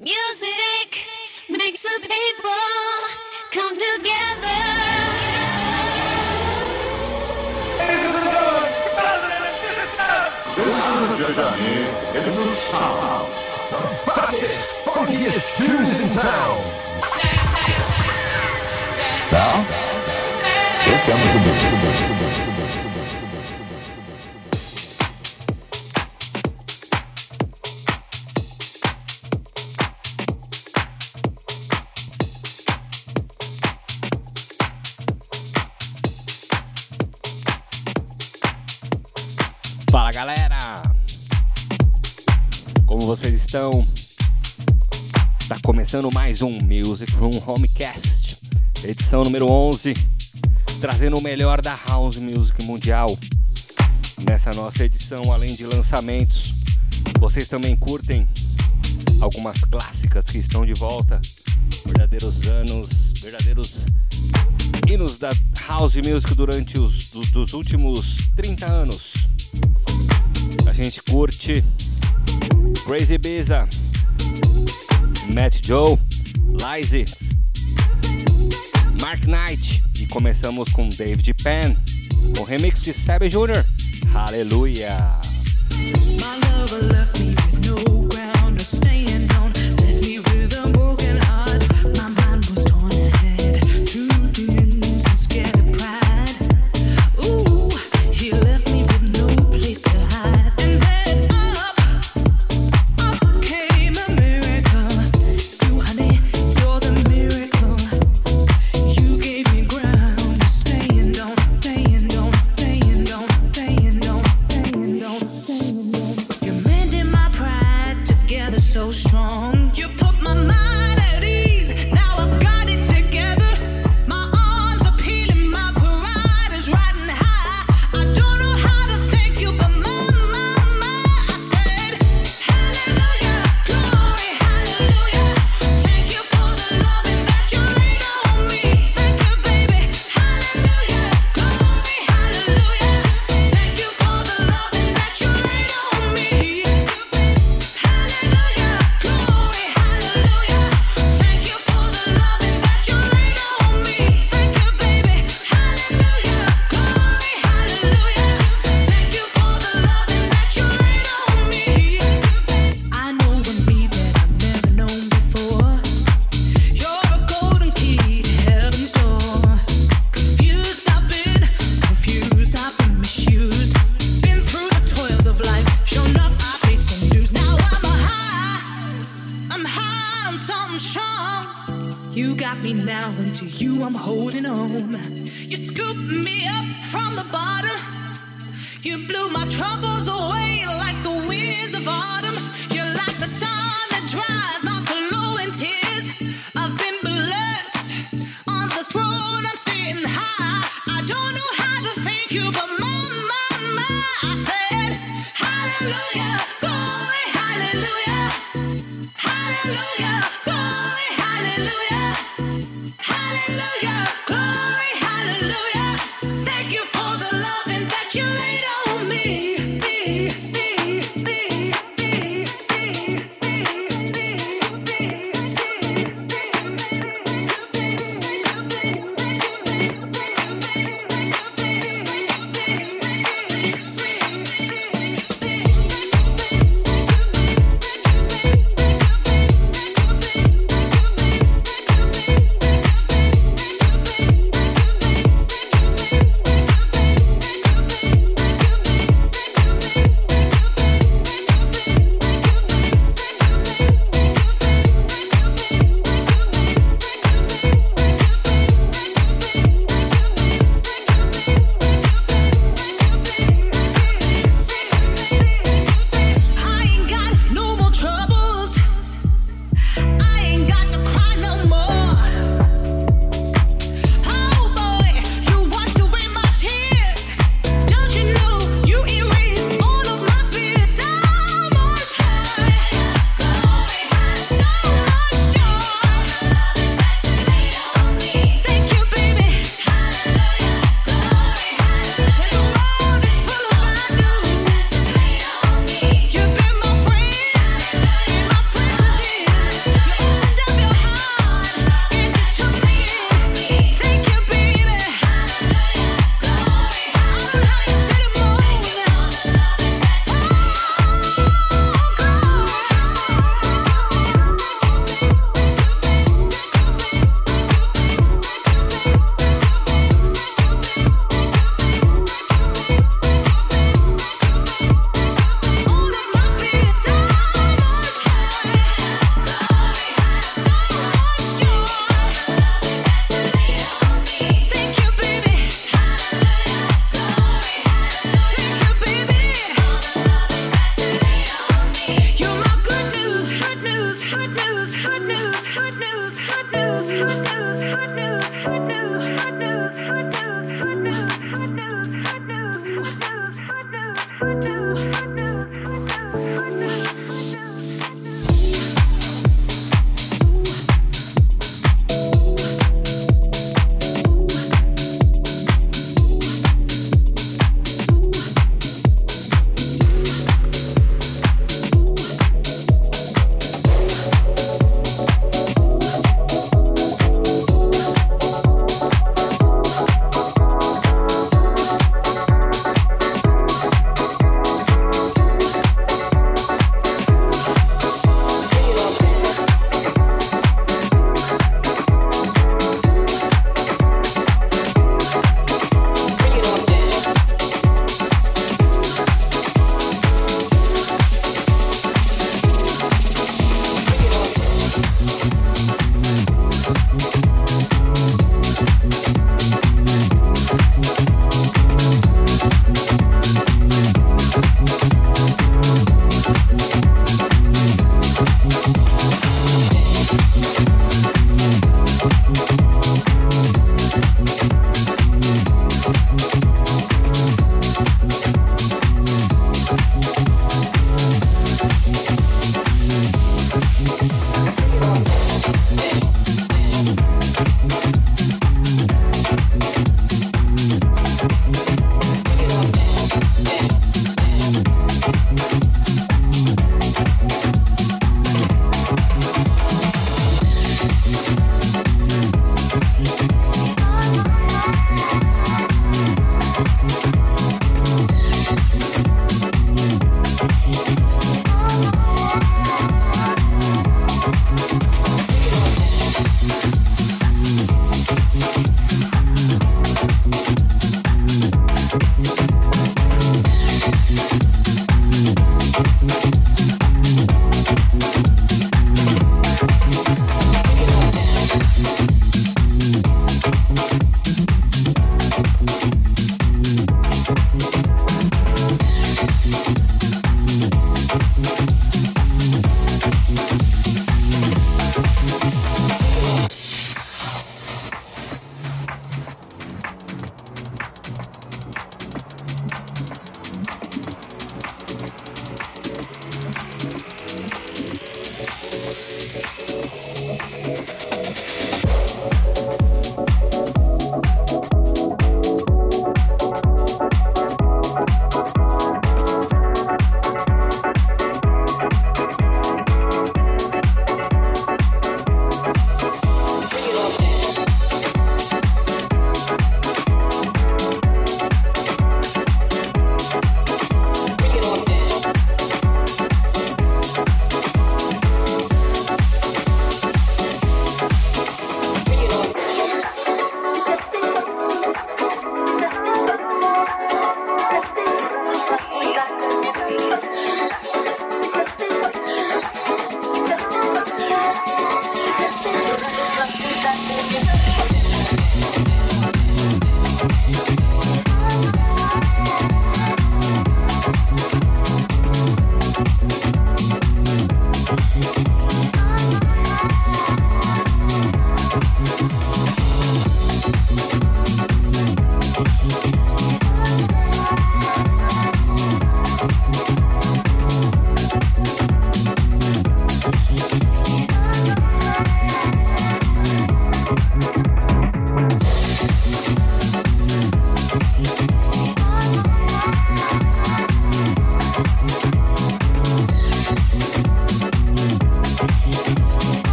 Music makes the people come together. This is journey into sound. Funkiest tunes in town. Now, here comes the music. edição. Tá começando mais um Music Room Homecast, edição número 11, trazendo o melhor da house music mundial. Nessa nossa edição, além de lançamentos, vocês também curtem algumas clássicas que estão de volta, verdadeiros anos, verdadeiros hinos da house music durante os dos últimos 30 anos. A gente curte Crazy Biza, Matt Joe, Lizzy, Mark Knight e começamos com David Penn, com remix de Savage Jr. Aleluia!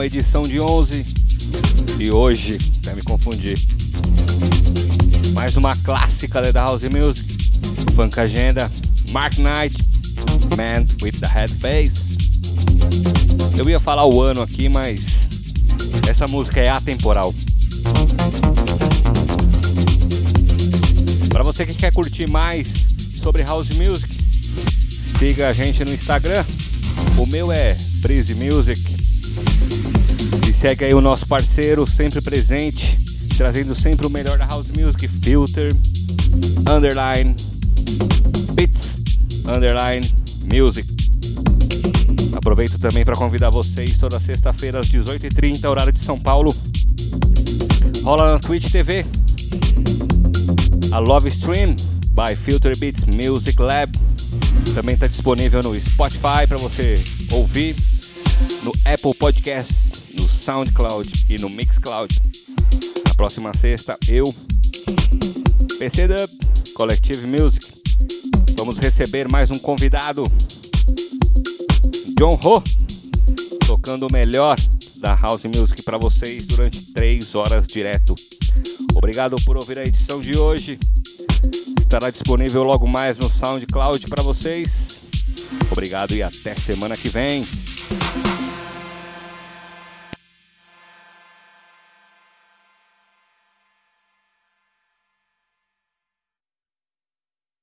Sensacional, edição de 11. E hoje, vai me confundir. Mais uma clássica da House Music. Funk Agenda, Mark Knight, Man with the Head Face. Eu ia falar o ano aqui, mas essa música é atemporal. Para você que quer curtir mais sobre House Music, siga a gente no Instagram. O meu é Breeze Music. Segue aí o nosso parceiro, sempre presente, trazendo sempre o melhor da House Music, Filter, Underline, Beats, Underline, Music. Aproveito também para convidar vocês toda sexta-feira às 18h30, horário de São Paulo. Rola na Twitch TV. A Love Stream by Filter Beats Music Lab. Também está disponível no Spotify para você ouvir, no Apple Podcast, no SoundCloud e no Mixcloud. Na próxima sexta, eu, PC Dub, Collective Music, vamos receber mais um convidado, John Ho, tocando o melhor da House Music para vocês durante 3 horas direto. Obrigado por ouvir a edição de hoje. Estará disponível logo mais no SoundCloud para vocês. Obrigado e até semana que vem.